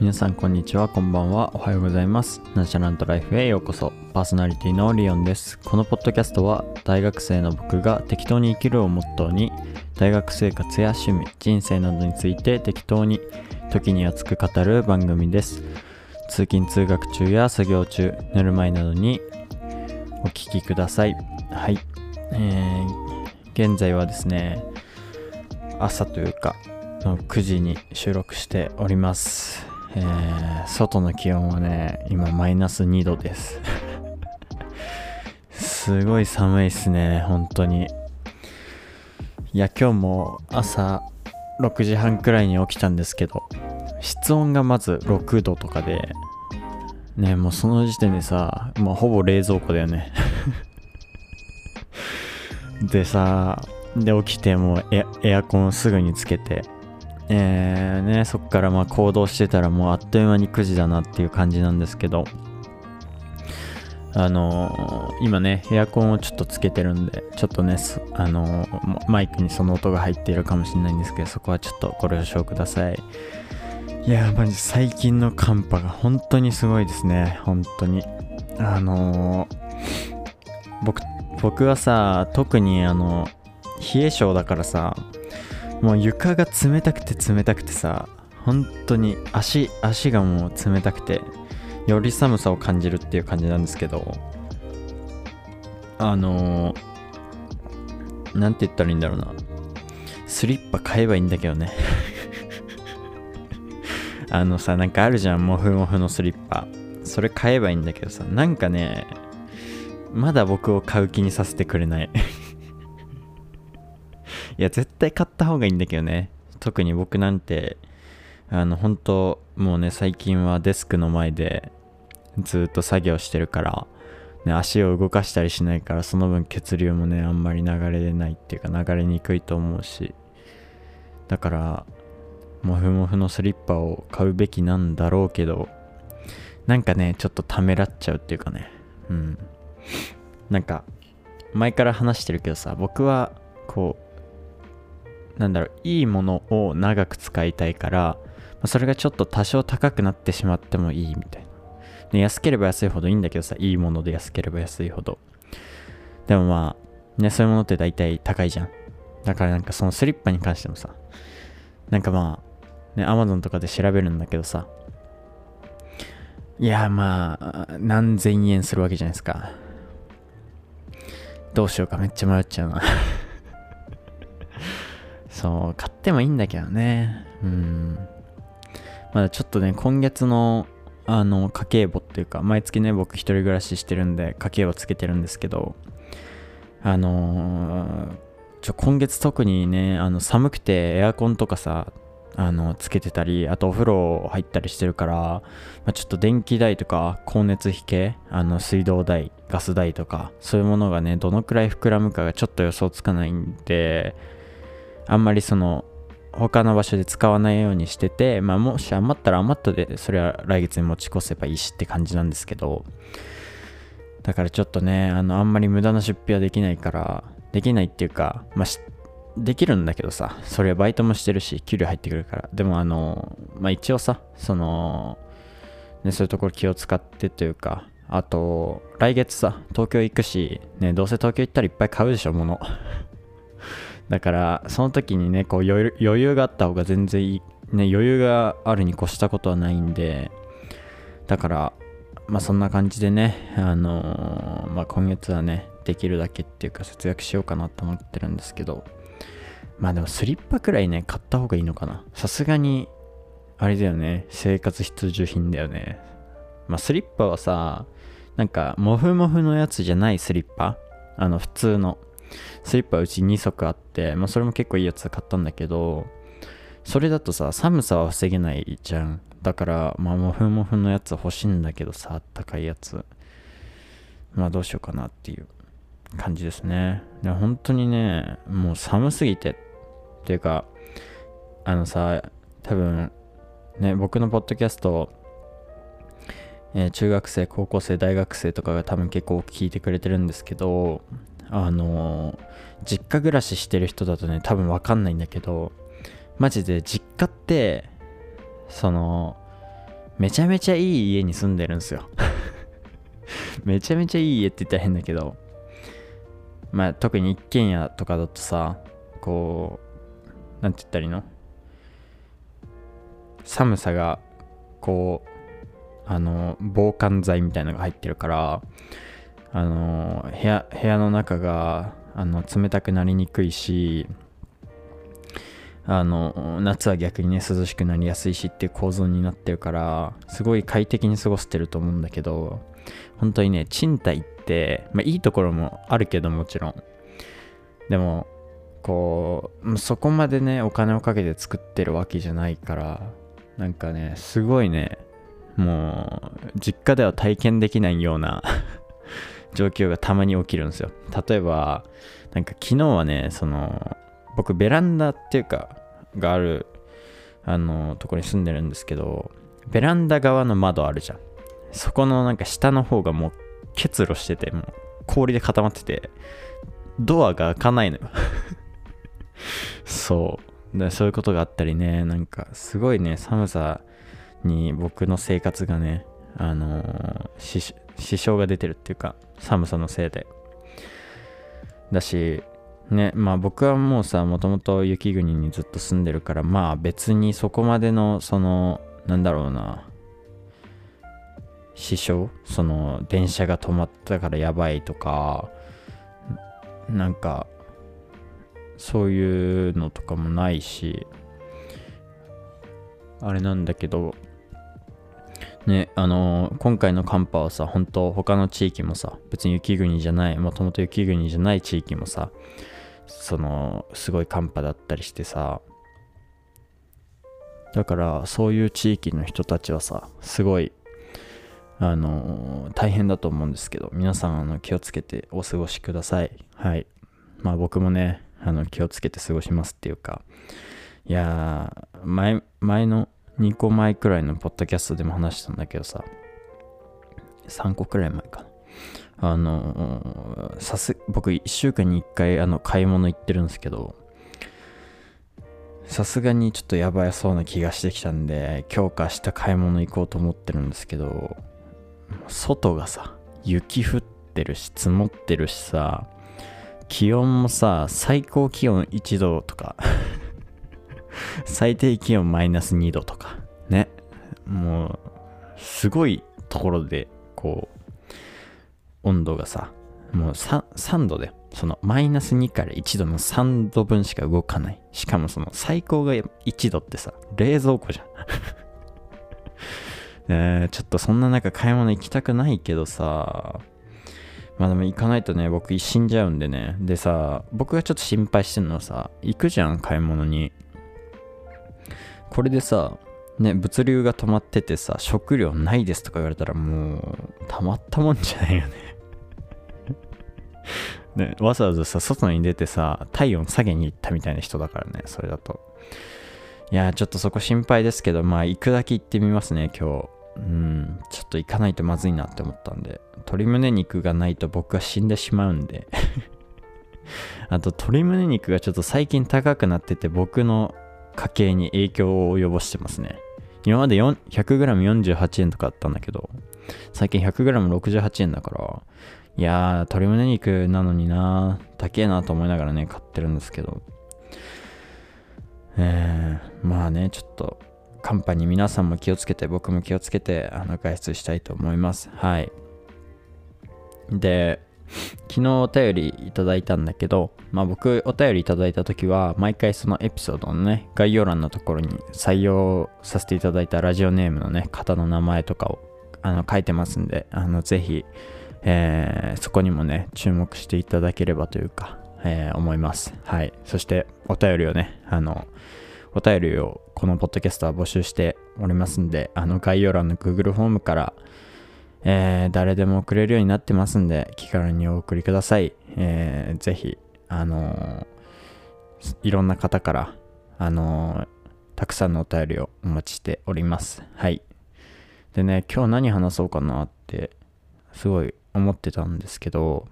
皆さんこんにちはこんばんはおはようございます。ナチャラントライフへようこそ。パーソナリティのリオンです。このポッドキャストは大学生の僕が適当に生きるをモットーに大学生活や趣味人生などについて適当に時に熱く語る番組です。通勤通学中や作業中寝る前などにお聞きください。はい。えー、現在はですね朝というか9時に収録しております。えー、外の気温はね、今マイナス2度です。すごい寒いっすね、本当に。いや、今日も朝6時半くらいに起きたんですけど、室温がまず6度とかで、ね、もうその時点でさ、もうほぼ冷蔵庫だよね。でさ、で起きてもうエアコンすぐにつけて、えー、ね、そっからま行動してたらもうあっという間に9時だなっていう感じなんですけど、あのー、今ね、エアコンをちょっとつけてるんで、ちょっとね、あのー、マイクにその音が入っているかもしれないんですけど、そこはちょっとご了承ください。いやマジ最近の寒波が本当にすごいですね、本当に。あの僕、僕はさ、特にあの、冷え性だからさ、もう床が冷たくて冷たくてさ本当に足足がもう冷たくてより寒さを感じるっていう感じなんですけどあのー、なんて言ったらいいんだろうな。スリッパ買えばいいんだけどね。あのさなんかあるじゃん。モフモフのスリッパ。それ買えばいいんだけどさ。なんかねまだ僕を買う気にさせてくれない。いや、絶対買った方がいいんだけどね。特に僕なんて、あの、本当もうね、最近はデスクの前でずっと作業してるから、ね、足を動かしたりしないから、その分血流もね、あんまり流れないっていうか、流れにくいと思うし、だから、モフモフのスリッパを買うべきなんだろうけど、なんかね、ちょっとためらっちゃうっていうかね、うん。なんか、前から話してるけどさ、僕は、こう、なんだろう、いいものを長く使いたいから、それがちょっと多少高くなってしまってもいいみたいな。ね、安ければ安いほどいいんだけどさ、いいもので安ければ安いほど。でもまあ、ね、そういうものって大体高いじゃん。だからなんかそのスリッパに関してもさ、なんかまあ、ね、アマゾンとかで調べるんだけどさ、いや、まあ、何千円するわけじゃないですか。どうしようかめっちゃ迷っちゃうなそう、買ってもいいんだけどね。うん。まだちょっとね、今月の、あの、家計簿っていうか、毎月ね、僕一人暮らししてるんで、家計簿つけてるんですけど、あのー、ちょ、今月特にね、あの、寒くてエアコンとかさ、あの、つけてたり、あとお風呂入ったりしてるから、まあ、ちょっと電気代とか、光熱費系、あの、水道代、ガス代とか、そういうものがね、どのくらい膨らむかがちょっと予想つかないんで、あんまりその他の場所で使わないようにしてて、まあ、もし余ったら余ったでそれは来月に持ち越せばいいしって感じなんですけどだからちょっとねあのあんまり無駄な出費はできないからできないっていうかまあできるんだけどさそれはバイトもしてるし給料入ってくるから。でもあのまあ一応さそのねそういうところ気を使ってというかあと来月さ東京行くしねどうせ東京行ったらいっぱい買うでしょ物。だからその時にねこう余裕があった方が全然いい、ね、余裕があるに越したことはないんでだからまあそんな感じでねあのー、まあ今月はねできるだけっていうか節約しようかなと思ってるんですけどまあでもスリッパくらいね買った方がいいのかな。さすがにあれだよね生活必需品だよね。まあスリッパはさなんかモフモフのやつじゃないスリッパ？あの普通の。スリッパうち2足あって、まあ、それも結構いいやつ買ったんだけど、それだとさ、寒さは防げないじゃん。だから、まあ、モフモフのやつ欲しいんだけどさ、あったかいやつ。まあ、どうしようかなっていう感じですね。で、本当にね、もう寒すぎて、っていうか、あのさ、多分、ね、僕のポッドキャスト、え、中学生、高校生、大学生とかが多分結構聞いてくれてるんですけど、あの実家暮らししてる人だとね多分分かんないんだけどマジで実家ってそのめちゃめちゃいい家に住んでるんですよ。めちゃめちゃいい家って言ったら変だけどまあ特に一軒家とかだとさこうなんて言ったらいいの？寒さがこうあの防寒剤みたいのが入ってるからあの部屋部屋の中があの冷たくなりにくいしあの夏は逆にね涼しくなりやすいしっていう構造になってるからすごい快適に過ごしてると思うんだけど本当にね賃貸って、まあ、いいところもあるけどもちろん。でもこうそこまでねお金をかけて作ってるわけじゃないからなんかねすごいねもう実家では体験できないような状況がたまに起きるんですよ。例えばなんか昨日はねその僕ベランダっていうかがあるあのとこに住んでるんですけどベランダ側の窓あるじゃん。そこのなんか下の方がもう結露しててもう氷で固まっててドアが開かないのよ。そう。でそういうことがあったりねなんかすごいね寒さに僕の生活がねあのー、支障が出てるっていうか寒さのせいで。だしねまあ僕はもうさもともと雪国にずっと住んでるからまあ別にそこまでのそのなんだろうな支障？その電車が止まったからやばいとかなんかそういうのとかもないしあれなんだけどね、あのー、今回の寒波はさ、本当他の地域もさ、別に雪国じゃない、もともと雪国じゃない地域もさ、その、すごい寒波だったりしてさ、だからそういう地域の人たちはさ、すごい、あのー、大変だと思うんですけど、皆さんあの気をつけてお過ごしください。はい。まあ僕もね、あの気をつけて過ごしますっていうか、いや、前、前の2個前くらいのポッドキャストでも話したんだけどさ、3個くらい前かな。あの、さす、僕1週間に1回あの買い物行ってるんですけど、さすがにちょっとやばいそうな気がしてきたんで、今日か明日買い物行こうと思ってるんですけど、外がさ、雪降ってるし、積もってるしさ、気温もさ、最高気温1度とか最低気温マイナス2度とか、ね。もう、すごいところで、こう、温度がさ、もう 3, 3度で、そのマイナス2から1度の3度分しか動かない。しかもその最高が1度ってさ、冷蔵庫じゃん。えー、ちょっとそんな中買い物行きたくないけどさ、まあでも行かないとね、僕死んじゃうんでね。でさ、僕がちょっと心配してるのはさ、行くじゃん、買い物に。これでさ、ね、物流が止まっててさ、食料ないですとか言われたらもう、たまったもんじゃないよね ね、わざわざさ、外に出てさ、体温下げに行ったみたいな人だからね、それだと。いやちょっとそこ心配ですけど、まあ、行くだけ行ってみますね、今日。うん、ちょっと行かないとまずいなって思ったんで。鶏胸肉がないと僕は死んでしまうんで あと、鶏胸肉がちょっと最近高くなってて、僕の家計に影響を及ぼしてますね。今まで 100g48 円とかあったんだけど、最近 100g68 円だから、いやー、鶏胸肉なのにな高えなと思いながらね、買ってるんですけど、えー、まあね、ちょっと、寒波に皆さんも気をつけて、僕も気をつけて、あの、外出したいと思います。はい。で、昨日お便りいただいたんだけど、まあ僕お便りいただいた時は毎回そのエピソードのね、概要欄のところに採用させていただいたラジオネームのね、方の名前とかをあの書いてますんで、あのぜひ、えー、そこにもね、注目していただければというか、えー、思います。はい。そしてお便りをね、あの、お便りをこのポッドキャストは募集しておりますんで、あの概要欄の Google フォームから、えー、誰でも送れるようになってますんで、気軽にお送りください。えー、ぜひ、あのー、いろんな方から、あの、たくさんのお便りをお待ちしております。はい。でね、今日何話そうかなって、すごい思ってたんですけど、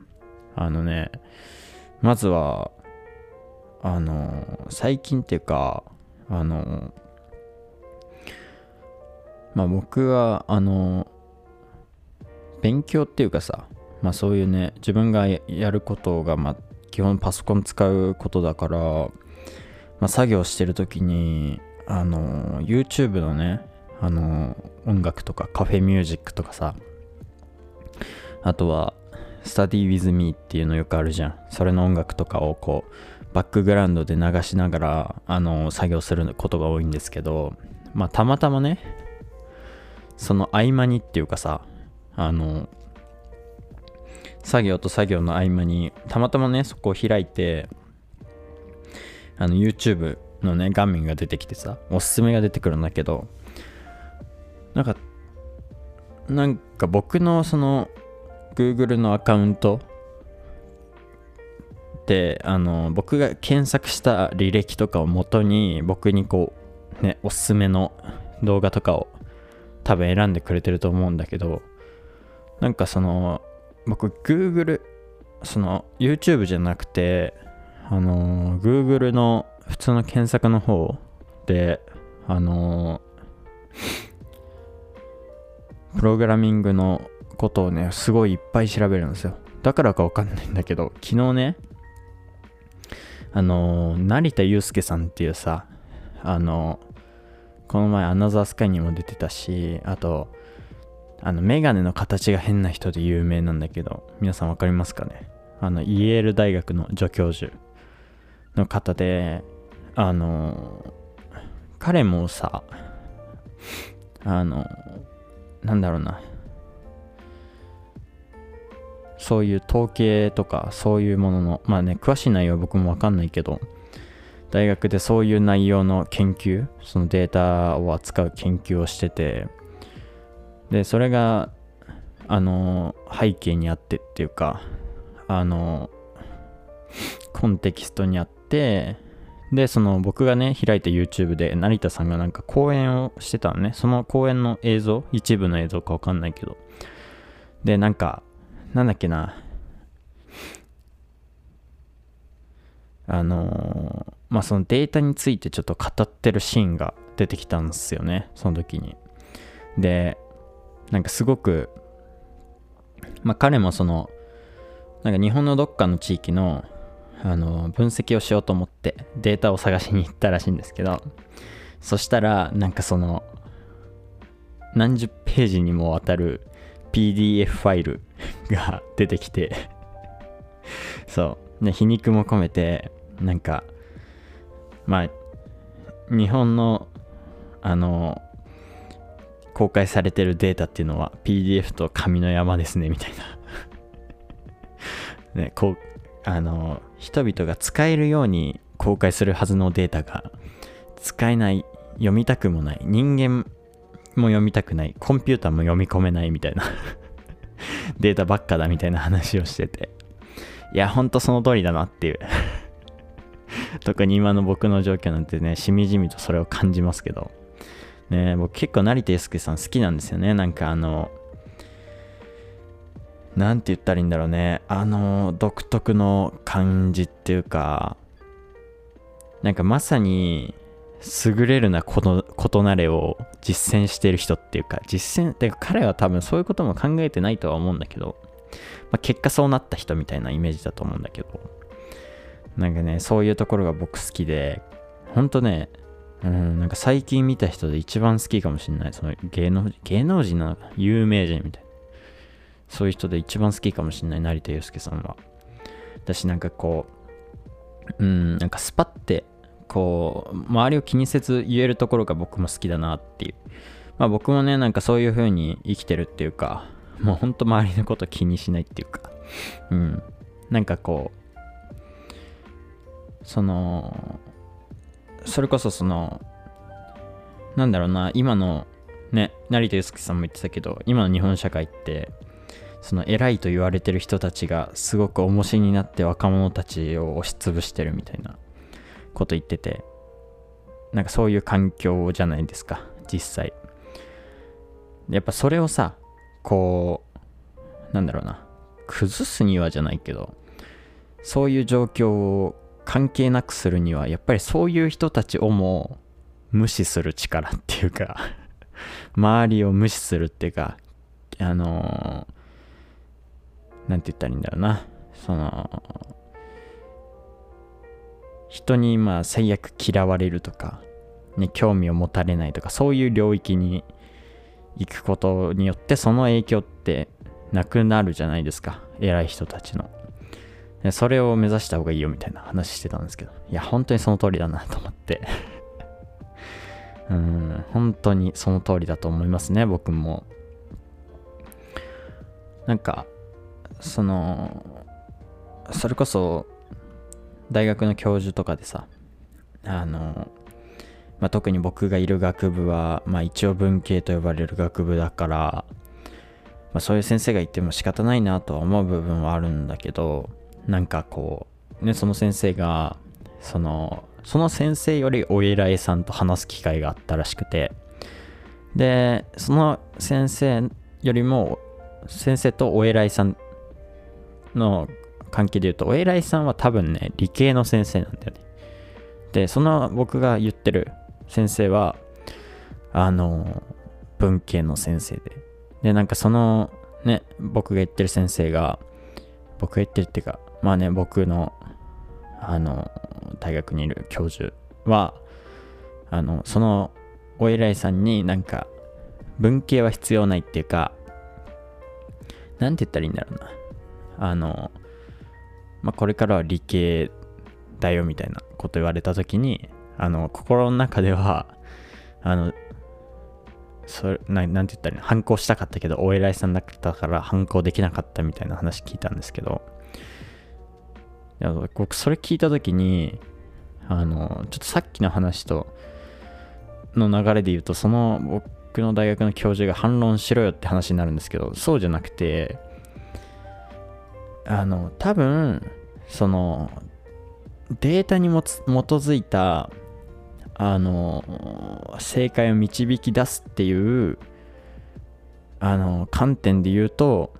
あのね、まずは、あの最近っていうか、あのまあ僕はあの勉強っていうかさまあそういうね自分がやることがまあ基本パソコン使うことだから、まあ、作業してる時にあの YouTube のねあの音楽とかカフェミュージックとかさあとは Study with me っていうのよくあるじゃん。それの音楽とかをこうバックグラウンドで流しながらあの作業することが多いんですけどまあたまたまねその合間にっていうかさあの作業と作業の合間にたまたまねそこを開いてあの YouTube のね画面が出てきてさおすすめが出てくるんだけどなんかなんか僕のその Google のアカウントであの僕が検索した履歴とかをもとに僕にこうねおすすめの動画とかを多分選んでくれてると思うんだけどなんかその僕 Google その YouTube じゃなくてあの Google の普通の検索の方であのプログラミングのことをねすごいいっぱい調べるんですよ。だからかわかんないんだけど昨日ねあの成田悠輔さんっていうさあのこの前アナザースカイにも出てたしあとあのメガネの形が変な人で有名なんだけど皆さん分かりますかね？あのイェール大学の助教授の方であの彼もさあのなんだろうな。そういう統計とかそういうもののまあね詳しい内容は僕もわかんないけど大学でそういう内容の研究そのデータを扱う研究をしててでそれがあの背景にあってっていうかあのコンテキストにあってでその僕がね開いた YouTube で成田さんがなんか講演をしてたのね。その講演の映像一部の映像かわかんないけど。でなんかなんだっけな。あの、まあそのデータについてちょっと語ってるシーンが出てきたんですよねその時に。でなんかすごくまあ彼もそのなんか日本のどっかの地域のあの分析をしようと思ってデータを探しに行ったらしいんですけどそしたらなんかその何十ページにもわたる PDF ファイル が出てきてそう。ね皮肉も込めてなんかまあ日本のあの公開されてるデータっていうのは PDF と紙の山ですねみたいな。ねこうあの人々が使えるように公開するはずのデータが使えない読みたくもない人間も読みたくないコンピューターも読み込めないみたいな データばっかだみたいな話をしてて。いやほんとその通りだなっていう。特に今の僕の状況なんてねしみじみとそれを感じますけど。ね僕結構成田悠輔さん好きなんですよねなんかあのなんて言ったらいいんだろうね。あの、独特の感じっていうか、なんかまさに、優れるなことなれを実践してる人っていうか、実践、てか彼は多分そういうことも考えてないとは思うんだけど、まあ、結果そうなった人みたいなイメージだと思うんだけど、なんかね、そういうところが僕好きで、ほんとね、うん、なんか最近見た人で一番好きかもしれない。その芸能人芸能人の有名人みたいな。そういう人で一番好きかもしれない、成田悠介さんは。私なんかこう、うん、なんかスパって、こう、周りを気にせず言えるところが僕も好きだなっていう。まあ僕もね、なんかそういう風に生きてるっていうか、もうほんと周りのこと気にしないっていうか、うん。なんかこう、その、それこそその、なんだろうな、今のね、成田悠介さんも言ってたけど、今の日本社会って、その偉いと言われてる人たちがすごく重しになって若者たちを押しつぶしてるみたいなこと言っててなんかそういう環境じゃないですか実際。やっぱそれをさこうなんだろうな崩すにはじゃないけどそういう状況を関係なくするにはやっぱりそういう人たちをも無視する力っていうか 周りを無視するっていうかあのなんて言ったらいいんだろうな。その人にまあ最悪嫌われるとか、ね、興味を持たれないとかそういう領域に行くことによってその影響ってなくなるじゃないですか。偉い人たちの。それを目指した方がいいよみたいな話してたんですけど。いや本当にその通りだなと思って。うん本当にその通りだと思いますね僕も。なんかそのそれこそ大学の教授とかでさあの、まあ、特に僕がいる学部は、まあ、一応文系と呼ばれる学部だから、まあ、そういう先生がいても仕方ないなとは思う部分はあるんだけどなんかこうねその先生がそのその先生よりお偉いさんと話す機会があったらしくてでその先生よりも先生とお偉いさんの関係で言うとお偉いさんは多分ね理系の先生なんだよね。でその僕が言ってる先生はあの文系の先生で。でなんかそのね僕が言ってる先生が僕が言ってるっていうかまあね僕のあの大学にいる教授はあのそのお偉いさんになんか文系は必要ないっていうかなんて言ったらいいんだろうな。あのまあこれからは理系だよみたいなこと言われた時にあの心の中ではあのそれななんて言ったらいいの？反抗したかったけどお偉いさんだったから反抗できなかったみたいな話聞いたんですけどいや僕それ聞いた時にあのちょっとさっきの話との流れで言うとその僕の大学の教授が反論しろよって話になるんですけどそうじゃなくてあの多分そのデータにも基づいたあの正解を導き出すっていうあの観点で言うと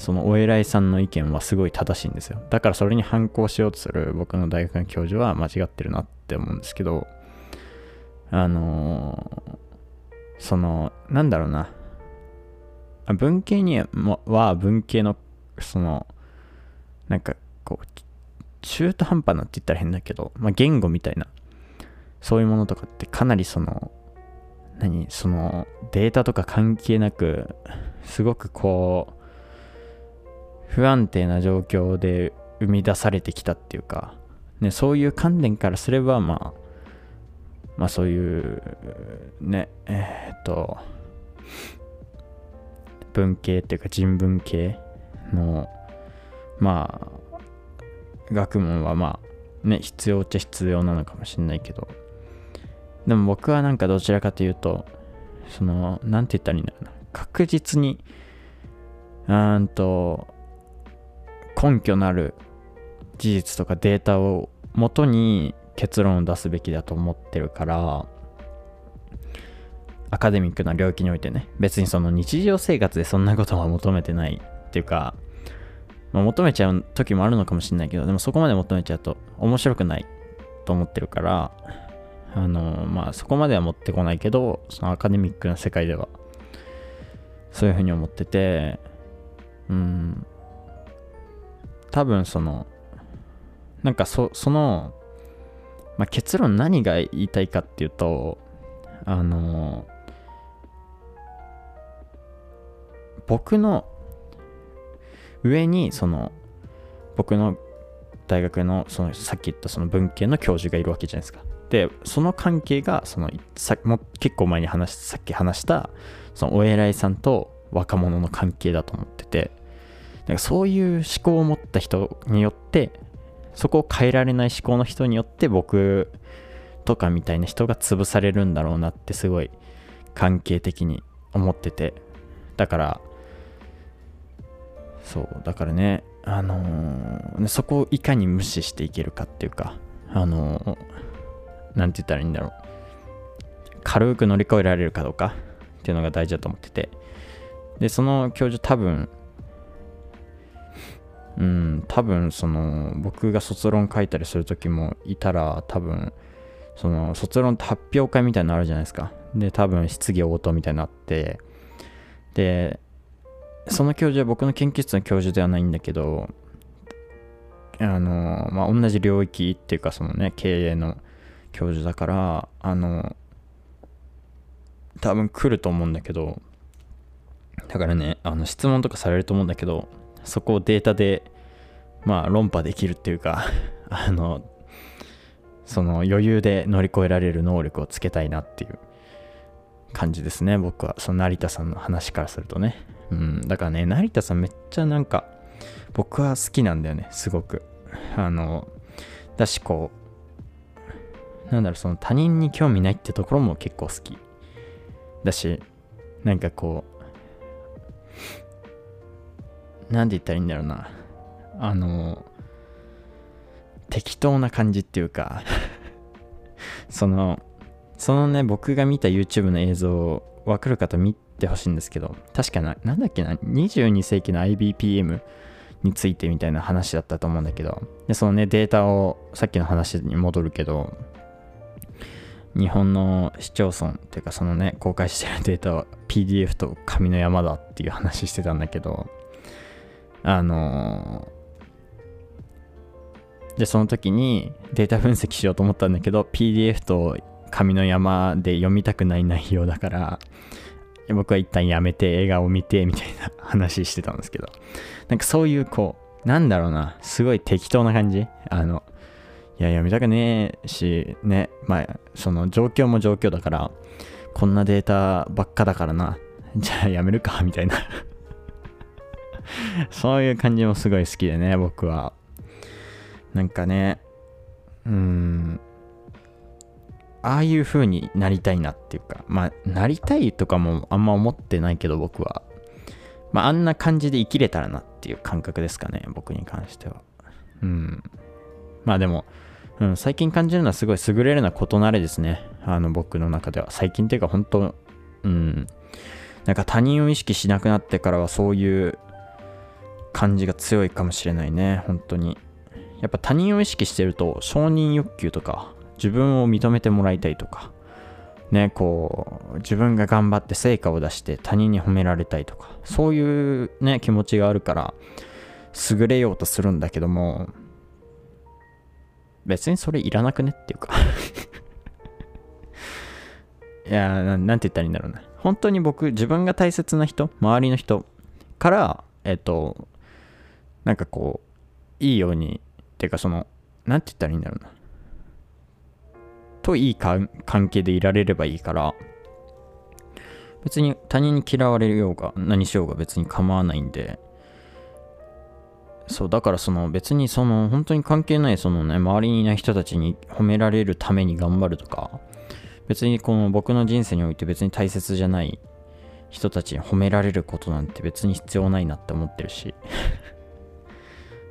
そのお偉いさんの意見はすごい正しいんですよ。だからそれに反抗しようとする僕の大学の教授は間違ってるなって思うんですけどあのそのなんだろうな。文系には文系のそのなんかこう中途半端なって言ったら変だけど、まあ、言語みたいなそういうものとかってかなりその何そのデータとか関係なくすごくこう不安定な状況で生み出されてきたっていうか、ね、そういう観点からすればまあまあそういうねえー、っと文系っていうか人文系のまあ学問はまあね必要っちゃ必要なのかもしれないけど。でも僕はなんかどちらかというとその何て言ったらいいんだろうな。確実にうんと根拠のある事実とかデータをもとに結論を出すべきだと思ってるからアカデミックな領域においてね別にその日常生活でそんなことは求めてないっていうかまあ、求めちゃう時もあるのかもしれないけど、でもそこまで求めちゃうと面白くないと思ってるから、あのまあそこまでは持ってこないけど、そのアカデミックな世界では、そういうふうに思ってて、うん、多分その、なんかそその、まあ、結論何が言いたいかっていうと、あの僕の上にその僕の大学のそのさっき言ったその文系の教授がいるわけじゃないですか。でその関係がそのさも結構前に話さっき話したそのお偉いさんと若者の関係だと思っててなんかそういう思考を持った人によってそこを変えられない思考の人によって僕とかみたいな人が潰されるんだろうなってすごい関係的に思ってて。だからそうだからねあのー、そこをいかに無視していけるかっていうかあのー、て言ったらいいんだろう。軽く乗り越えられるかどうかっていうのが大事だと思ってて。でその教授多分うん多分その僕が卒論書いたりする時もいたら多分その卒論って発表会みたいなのあるじゃないですか。で多分質疑応答みたいになって。でその教授は僕の研究室の教授ではないんだけどあのまあ同じ領域っていうかそのね経営の教授だからあの多分来ると思うんだけどだからねあの質問とかされると思うんだけどそこをデータでまあ論破できるっていうか あのその余裕で乗り越えられる能力をつけたいなっていう感じですね僕は。その成田さんの話からするとね。うんだからね成田さんめっちゃなんか僕は好きなんだよねすごく。あのだしこうなんだろうその他人に興味ないってところも結構好き。だしなんかこうなんて言ったらいいんだろうな。あの適当な感じっていうか そのそのね僕が見た YouTube の映像分かる方見てほしいんですけど確かななんだっけな22世紀の IBPM についてみたいな話だったと思うんだけどでそのねデータをさっきの話に戻るけど日本の市町村っていうかそのね公開してるデータは PDF と紙の山だっていう話してたんだけどあのーで、その時にデータ分析しようと思ったんだけど、PDF と紙の山で読みたくない内容だから、僕は一旦やめて映画を見てみたいな話してたんですけど、なんかそういうこう、なんだろうな、すごい適当な感じ。あの、いや、読みたくねえし、ね、まあ、その状況も状況だから、こんなデータばっかだからな、じゃあやめるか、みたいな。そういう感じもすごい好きでね、僕は。なんかね、うん、ああいう風になりたいなっていうか、まあ、なりたいとかもあんま思ってないけど、僕は。まあ、あんな感じで生きれたらなっていう感覚ですかね、僕に関しては。うん。まあでも、うん、最近感じるのはすごい優れるな異なれですね。あの、僕の中では。最近っていうか、本当うん。なんか他人を意識しなくなってからはそういう感じが強いかもしれないね、本当に。やっぱ他人を意識してると承認欲求とか自分を認めてもらいたいとかねこう自分が頑張って成果を出して他人に褒められたいとかそういうね気持ちがあるから優れようとするんだけども別にそれいらなくねっていうか。いやなんて言ったらいいんだろうな本当に僕自分が大切な人周りの人からえっとなんかこういいようにていうかその、なんて言ったらいいんだろうな。といい関係でいられればいいから、別に他人に嫌われようが何しようが別に構わないんで、そう、だからその別にその本当に関係ないそのね、周りにいない人たちに褒められるために頑張るとか、別にこの僕の人生において別に大切じゃない人たちに褒められることなんて別に必要ないなって思ってるし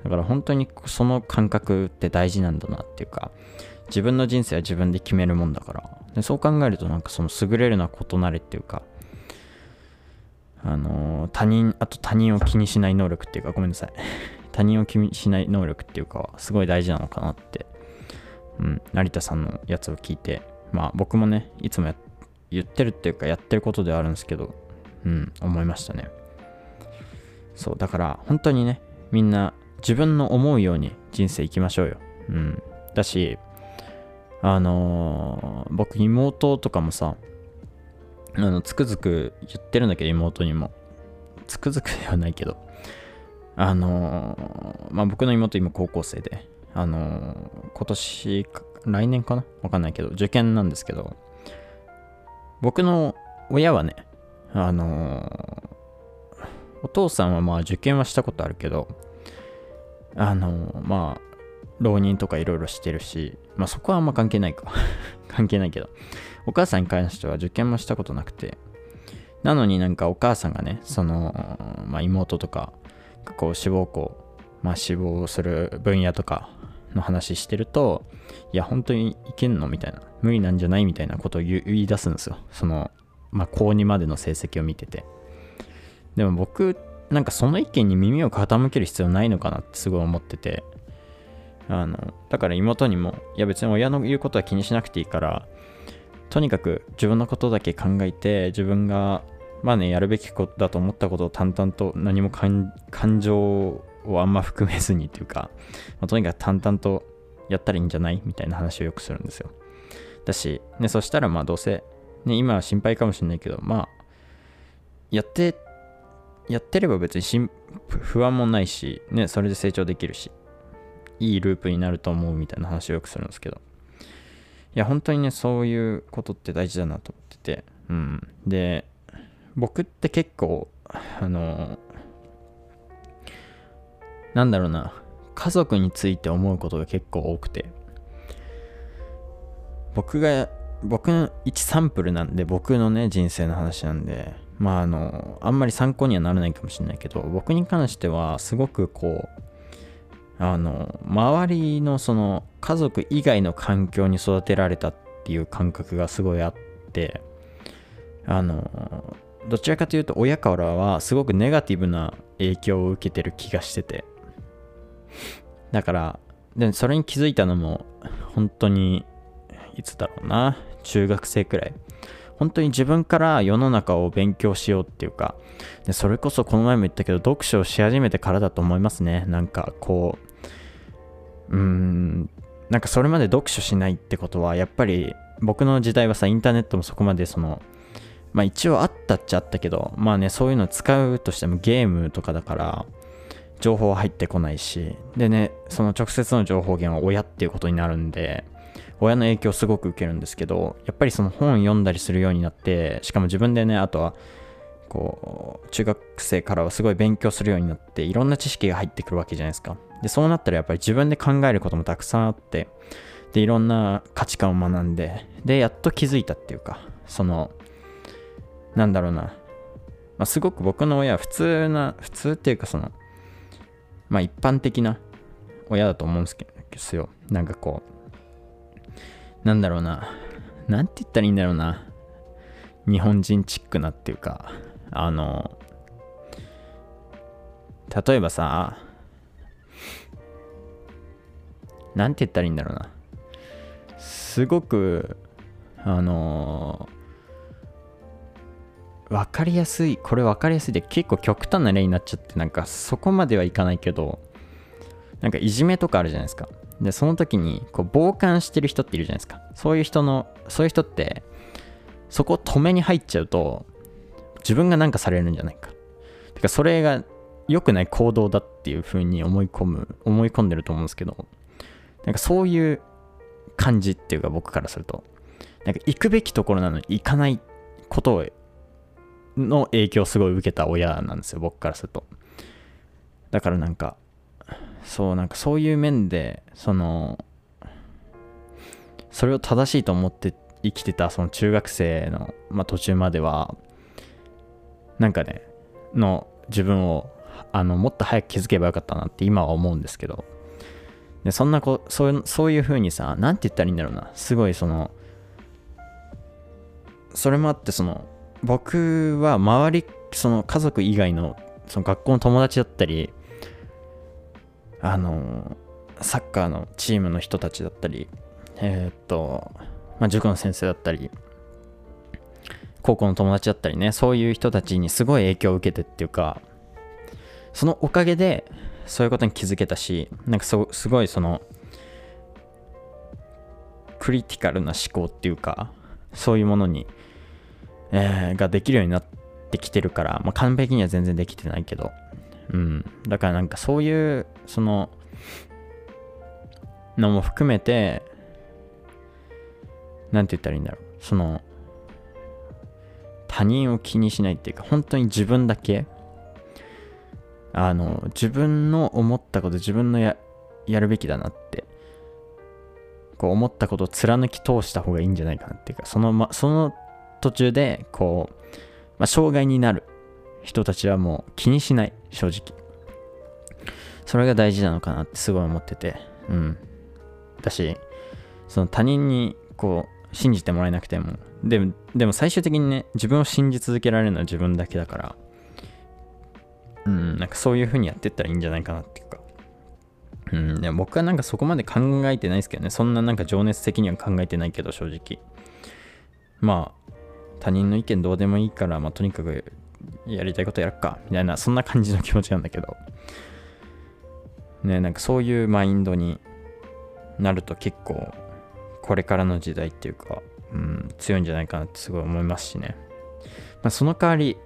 だから本当にその感覚って大事なんだなっていうか、自分の人生は自分で決めるもんだから、でそう考えるとなんかその優れるな異なれっていうか、あのー、他人、あと他人を気にしない能力っていうか、ごめんなさい。他人を気にしない能力っていうかすごい大事なのかなって、うん、成田さんのやつを聞いて、まあ僕もね、いつも言ってるっていうかやってることではあるんですけど、うん、思いましたね。そう、だから本当にね、みんな自分の思うように人生生きましょうよ。うん。だし、あのー、僕妹とかもさ、あの、つくづく言ってるんだけど、妹にも。つくづくではないけど、あのー、まあ、僕の妹今高校生で、あのー、今年、来年かな？わかんないけど、受験なんですけど、僕の親はね、あのお父さんはまあ受験はしたことあるけど、あのまあ浪人とかいろいろしてるしまあそこはあんま関係ないか。関係ないけど。お母さんに関しては受験もしたことなくて。なのになんかお母さんがねその、まあ、妹とかこう志望校まあ志望する分野とかの話してるといや本当にいけんのみたいな。無理なんじゃないみたいなことを言い出すんですよ。そのまあ高2までの成績を見てて。でも僕なんかその意見に耳を傾ける必要ないのかなってすごい思ってて。あのだから妹にもいや別に親の言うことは気にしなくていいからとにかく自分のことだけ考えて自分がまあねやるべきことだと思ったことを淡々と何も感情をあんま含めずにっていうか、まあ、とにかく淡々とやったらいいんじゃない？みたいな話をよくするんですよ。だし、ね、そしたらまあどうせ、ね、今は心配かもしれないけどまあやってやってれば別に不安もないし、ね、それで成長できるしいいループになると思うみたいな話をよくするんですけど。いや本当にねそういうことって大事だなと思ってて。うん。で僕って結構あのなんだろうな家族について思うことが結構多くて。僕が僕の一サンプルなんで僕のね人生の話なんでまああのあんまり参考にはならないかもしれないけど僕に関してはすごくこうあの周りのその家族以外の環境に育てられたっていう感覚がすごいあってあのどちらかというと親からはすごくネガティブな影響を受けてる気がしてて。だからでそれに気づいたのも本当にいつだろうな中学生くらい。本当に自分から世の中を勉強しようっていうかでそれこそこの前も言ったけど読書をし始めてからだと思いますね。なんかこううーんなんかそれまで読書しないってことはやっぱり僕の時代はさインターネットもそこまでそのまあ一応あったっちゃあったけどまあねそういうの使うとしてもゲームとかだから情報は入ってこないしでねその直接の情報源は親っていうことになるんで親の影響すごく受けるんですけどやっぱりその本読んだりするようになってしかも自分でねあとはこう中学生からはすごい勉強するようになっていろんな知識が入ってくるわけじゃないですか。でそうなったらやっぱり自分で考えることもたくさんあってでいろんな価値観を学んででやっと気づいたっていうかそのなんだろうな、まあ、すごく僕の親は普通な普通っていうかそのまあ一般的な親だと思うんですよなんかこうなんだろうな、なんて言ったらいいんだろうな。日本人チックなっていうか、あの、例えばさ、なんて言ったらいいんだろうな。すごく、あのわかりやすい、これ分かりやすいで結構極端な例になっちゃって、なんかそこまではいかないけど、なんかいじめとかあるじゃないですか。で、その時に、こう、傍観してる人っているじゃないですか。そういう人の、そういう人って、そこ止めに入っちゃうと、自分が何かされるんじゃないか。てか、それが良くない行動だっていう風に思い込む、思い込んでると思うんですけど、なんかそういう感じっていうか、僕からすると、なんか行くべきところなのに行かないことをの影響をすごい受けた親なんですよ、僕からすると。だからなんか、そうなんかそういう面でそのそれを正しいと思って生きてたその中学生の、まあ、途中まではなんかねの自分をあのもっと早く気づけばよかったなって今は思うんですけどでそんなこそういうそういう風にさ何て言ったらいいんだろうなすごいそのそれもあってその僕は周りその家族以外のその学校の友達だったりあのサッカーのチームの人たちだったり、えー、っと、まあ、塾の先生だったり、高校の友達だったりね、そういう人たちにすごい影響を受けてっていうか、そのおかげで、そういうことに気づけたし、なんかそすごいその、クリティカルな思考っていうか、そういうものに、えー、ができるようになってきてるから、まあ、完璧には全然できてないけど、うん。だからなんかそういう、その、のも含めて、なんて言ったらいいんだろう。その、他人を気にしないっていうか、本当に自分だけ、あの、自分の思ったこと、自分のややるべきだなって、こう思ったことを貫き通した方がいいんじゃないかなっていうか、その、ま、その途中で、こう、まあ、障害になる人たちはもう気にしない、正直。それが大事なのかなってすごい思ってて、うん。だし、その他人にこう、信じてもらえなくても、でも、でも最終的にね、自分を信じ続けられるのは自分だけだから、うん、なんかそういう風にやってったらいいんじゃないかなっていうか、うん、でも僕はなんかそこまで考えてないですけどね。そんななんか情熱的には考えてないけど、正直。まあ、他人の意見どうでもいいから、まあとにかくやりたいことやるか、みたいな、そんな感じの気持ちなんだけど。ね、なんかそういうマインドになると結構、これからの時代っていうか、うん、強いんじゃないかなってすごい思いますしね。まあその代わり、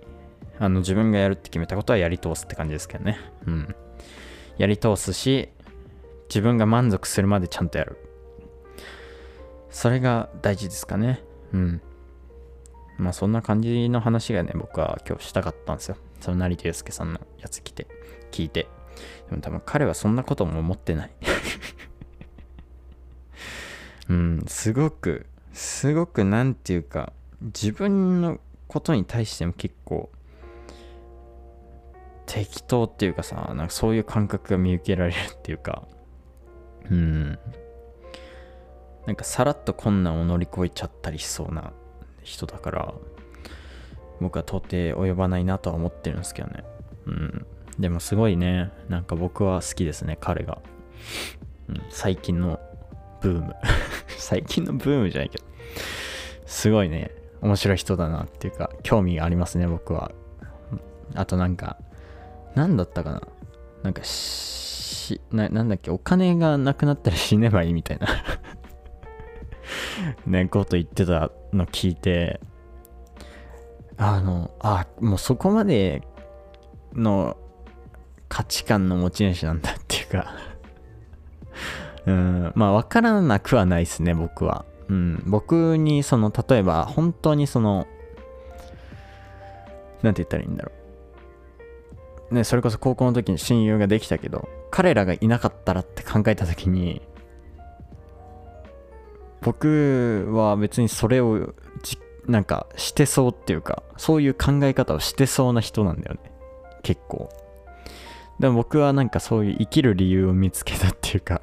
あの自分がやるって決めたことはやり通すって感じですけどね。うん。やり通すし、自分が満足するまでちゃんとやる。それが大事ですかね。うん。まあそんな感じの話がね、僕は今日したかったんですよ。その成田悠介さんのやつ来て、聞いて。でも多分彼はそんなことも思ってない。うん、すごく、すごくなんていうか、自分のことに対しても結構、適当っていうかさ、なんかそういう感覚が見受けられるっていうか、うん。なんかさらっと困難を乗り越えちゃったりしそうな人だから、僕は到底及ばないなとは思ってるんですけどね。うん。でもすごいね、なんか僕は好きですね、彼が。うん、最近のブーム。最近のブームじゃないけど。すごいね、面白い人だなっていうか、興味がありますね、僕は。あとなんか、なんだったかななんかしな、なんだっけ、お金がなくなったら死ねばいいみたいな ね、こと言ってたの聞いて、あの、あ、もうそこまでの価値観の持ち主なんだっていうか うん、まあ分からなくはないですね、僕は。うん、僕にその、例えば本当にその、なんて言ったらいいんだろう。ね、それこそ高校の時に親友ができたけど、彼らがいなかったらって考えた時に、僕は別にそれをじなんかしてそうっていうか、そういう考え方をしてそうな人なんだよね。結構。でも僕はなんかそういう生きる理由を見つけたっていうか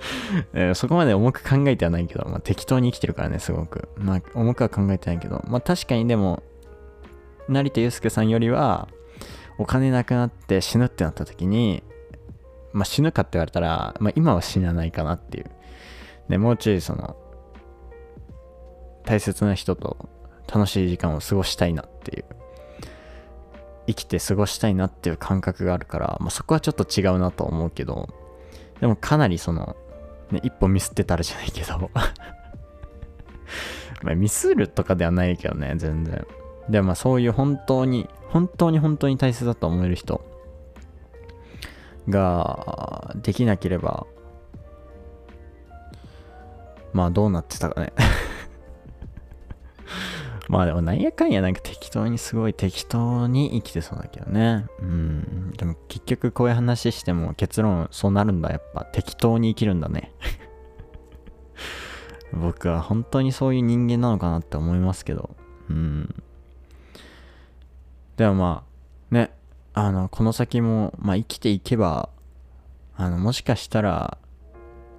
えーそこまで重く考えてはないけど、まあ、適当に生きてるからね、すごく。まあ、重くは考えてないけど、まあ確かにでも、成田悠介さんよりは、お金なくなって死ぬってなった時に、まあ死ぬかって言われたら、まあ今は死なないかなっていう。で、もうちょいその、大切な人と楽しい時間を過ごしたいなっていう。生きて過ごしたいなっていう感覚があるから、まあそこはちょっと違うなと思うけど、でもかなりその、ね、一歩ミスってたらじゃないけど まミスるとかではないけどね、全然。でもまあそういう本当に、本当に本当に大切だと思える人ができなければ、まあどうなってたかね。まあでもなんやかんやなんか適当にすごい適当に生きてそうだけどね。うん。でも結局こういう話しても結論そうなるんだ。やっぱ適当に生きるんだね。僕は本当にそういう人間なのかなって思いますけど。うん。でもまあ、ね。あの、この先も、まあ生きていけば、あの、もしかしたら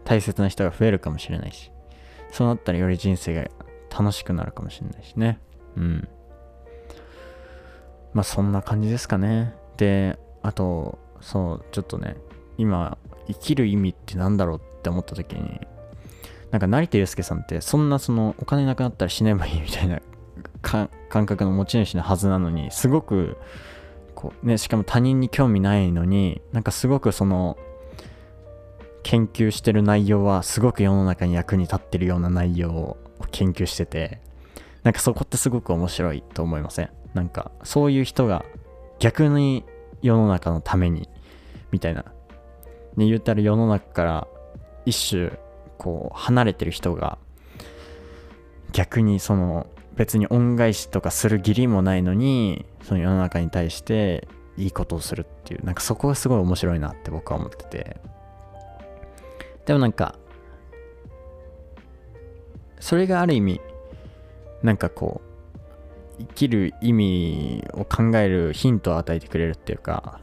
大切な人が増えるかもしれないし。そうなったらより人生が楽しくなるかもしれないしね。うん。まあそんな感じですかね。で、あと、そう、ちょっとね、今、生きる意味ってなんだろうって思った時に、なんか成田悠介さんってそんなそのお金なくなったら死ねばいいみたいな感覚の持ち主のはずなのに、すごく、こうね、しかも他人に興味ないのに、なんかすごくその、研究してる内容はすごく世の中に役に立ってるような内容を研究しててなんかそこってすごく面白いと思いません？なんかそういう人が逆に世の中のためにみたいな。ね言ったら世の中から一種こう離れてる人が逆にその別に恩返しとかする義理もないのにその世の中に対していいことをするっていうなんかそこがすごい面白いなって僕は思ってて。でもなんか、それがある意味、なんかこう、生きる意味を考えるヒントを与えてくれるっていうか、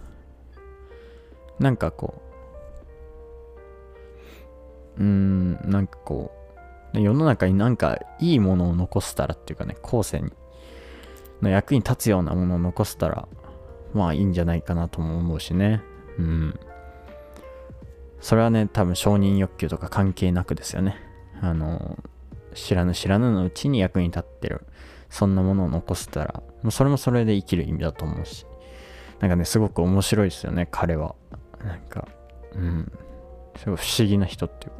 なんかこう、うーん、なんかこう、世の中になんかいいものを残せたらっていうかね、後世に、の役に立つようなものを残せたら、まあいいんじゃないかなとも思うしね。うん。それはね多分承認欲求とか関係なくですよね。あの知らぬ知らぬのうちに役に立ってる。そんなものを残せたら。もうそれもそれで生きる意味だと思うし。なんかねすごく面白いですよね彼は。なんかうん。すごい不思議な人っていうか。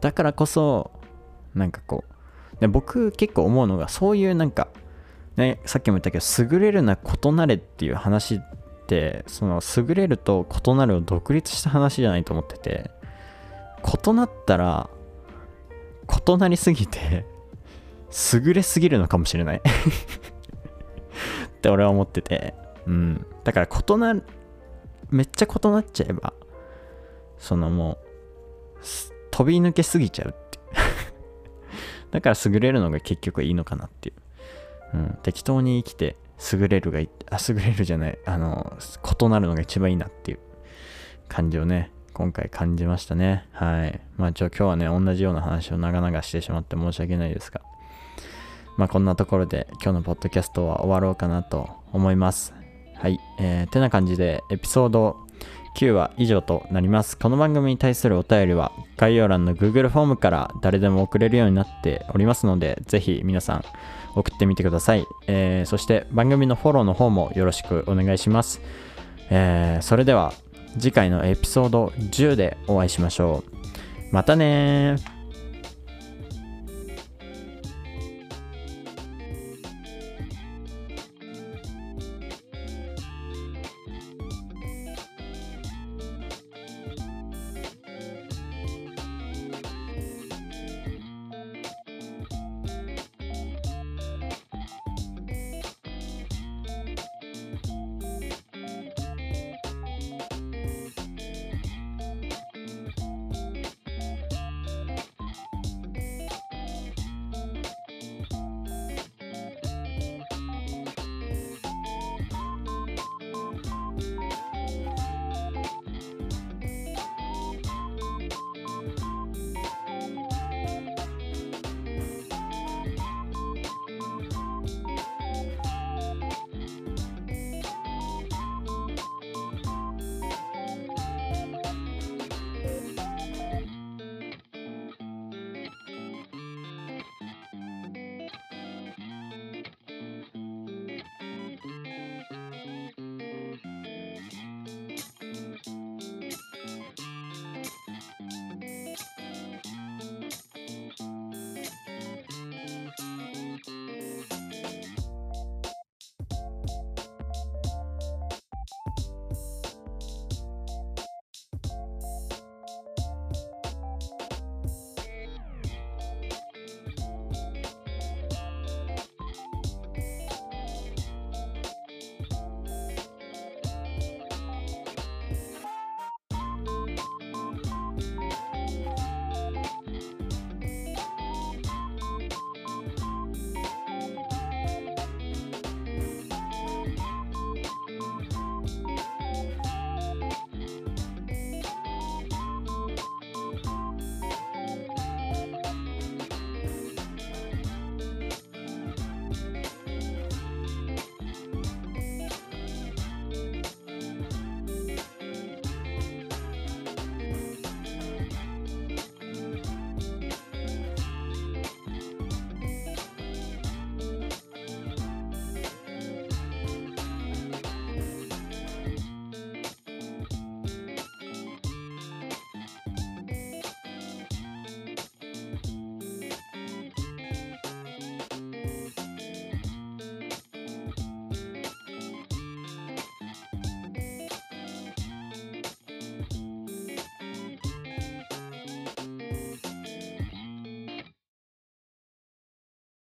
だからこそなんかこうで僕結構思うのがそういうなんかねさっきも言ったけど優れるな異なれっていう話ってその優れると異なるを独立した話じゃないと思ってて異なったら異なりすぎて優れすぎるのかもしれない。って俺は思ってて。うん。だから異なるめっちゃ異なっちゃえばそのもう飛び抜けすぎちゃうって だから優れるのが結局いいのかなっていう、うん、適当に生きて優れるがいあ優れるじゃない。あの異なるのが一番いいなっていう感じをね。今回感じましたね。はい。まあちょ今日はね同じような話を長々してしまって申し訳ないですが。まあこんなところで今日のポッドキャストは終わろうかなと思います。はい、えー、てな感じでエピソード9話以上となります。この番組に対するお便りは概要欄の Google フォームから誰でも送れるようになっておりますので、ぜひ皆さん送ってみてください。えー、そして番組のフォローの方もよろしくお願いします。えー、それでは次回のエピソード10でお会いしましょう。またね